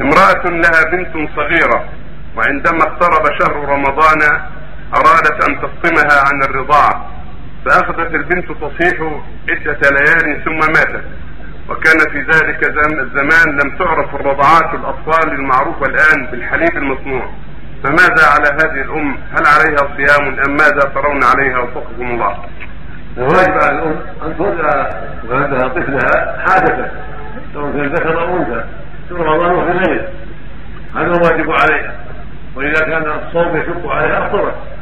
امرأة لها بنت صغيرة وعندما اقترب شهر رمضان أرادت أن تفطمها عن الرضاعة فأخذت البنت تصيح عدة ليال ثم ماتت وكان في ذلك الزمان لم تعرف الرضعات الأطفال المعروفة الآن بالحليب المصنوع فماذا على هذه الأم هل عليها صيام أم ماذا ترون عليها وفقكم الله الواجب على الأم أن ترضع ولدها طفلها حاجته سواء كان ذكر أو أنثى في رمضان وفي غيره هذا الواجب عليها. وإذا كان الصوم يشق عليها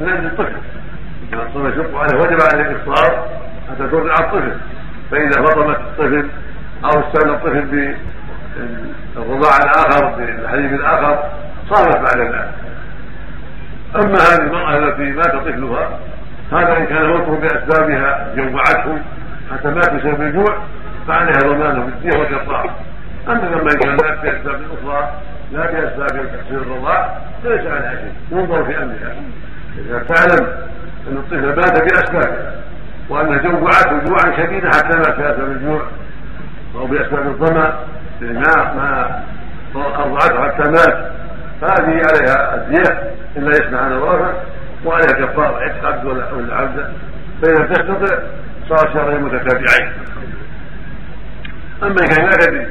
من أجل الطفل. كان الصوم يشق عليها وجب عليها الإفطار حتى ترضع الطفل. فإذا فطمت الطفل أو استنى الطفل بالرضاع الآخر بالحليب الآخر صارت بعد ذلك. أما هذه المرأة التي مات طفلها هذا إن كان وقفه بأسبابها جوعته حتى مات بسبب الجوع فعليها ضمانه بالدية والكفارة أما لما كان مات بأسباب أخرى لا بأسباب تحصيل الرضاع فليس عليها شيء ينظر في أمرها. إذا تعلم أن الطفل مات بأسبابه وأن جوعته جوعا شديدا حتى مات بأسباب الجوع أو بأسباب الظمأ ما ما أرضعته حتى مات فهذه عليها الدية إلا يسمع عن الرافع وعليها كفارة عتق عبد ولا عبد فإذا تستطع صار شهرين متتابعين. أما إن كان لا تدري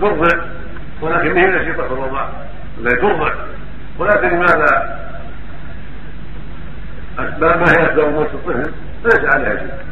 ترضع ولكن هي نشيطة في الرضاع لا ترضع تدري ماذا؟ أسباب ما هي أسباب موت الطفل فليس عليها شيء.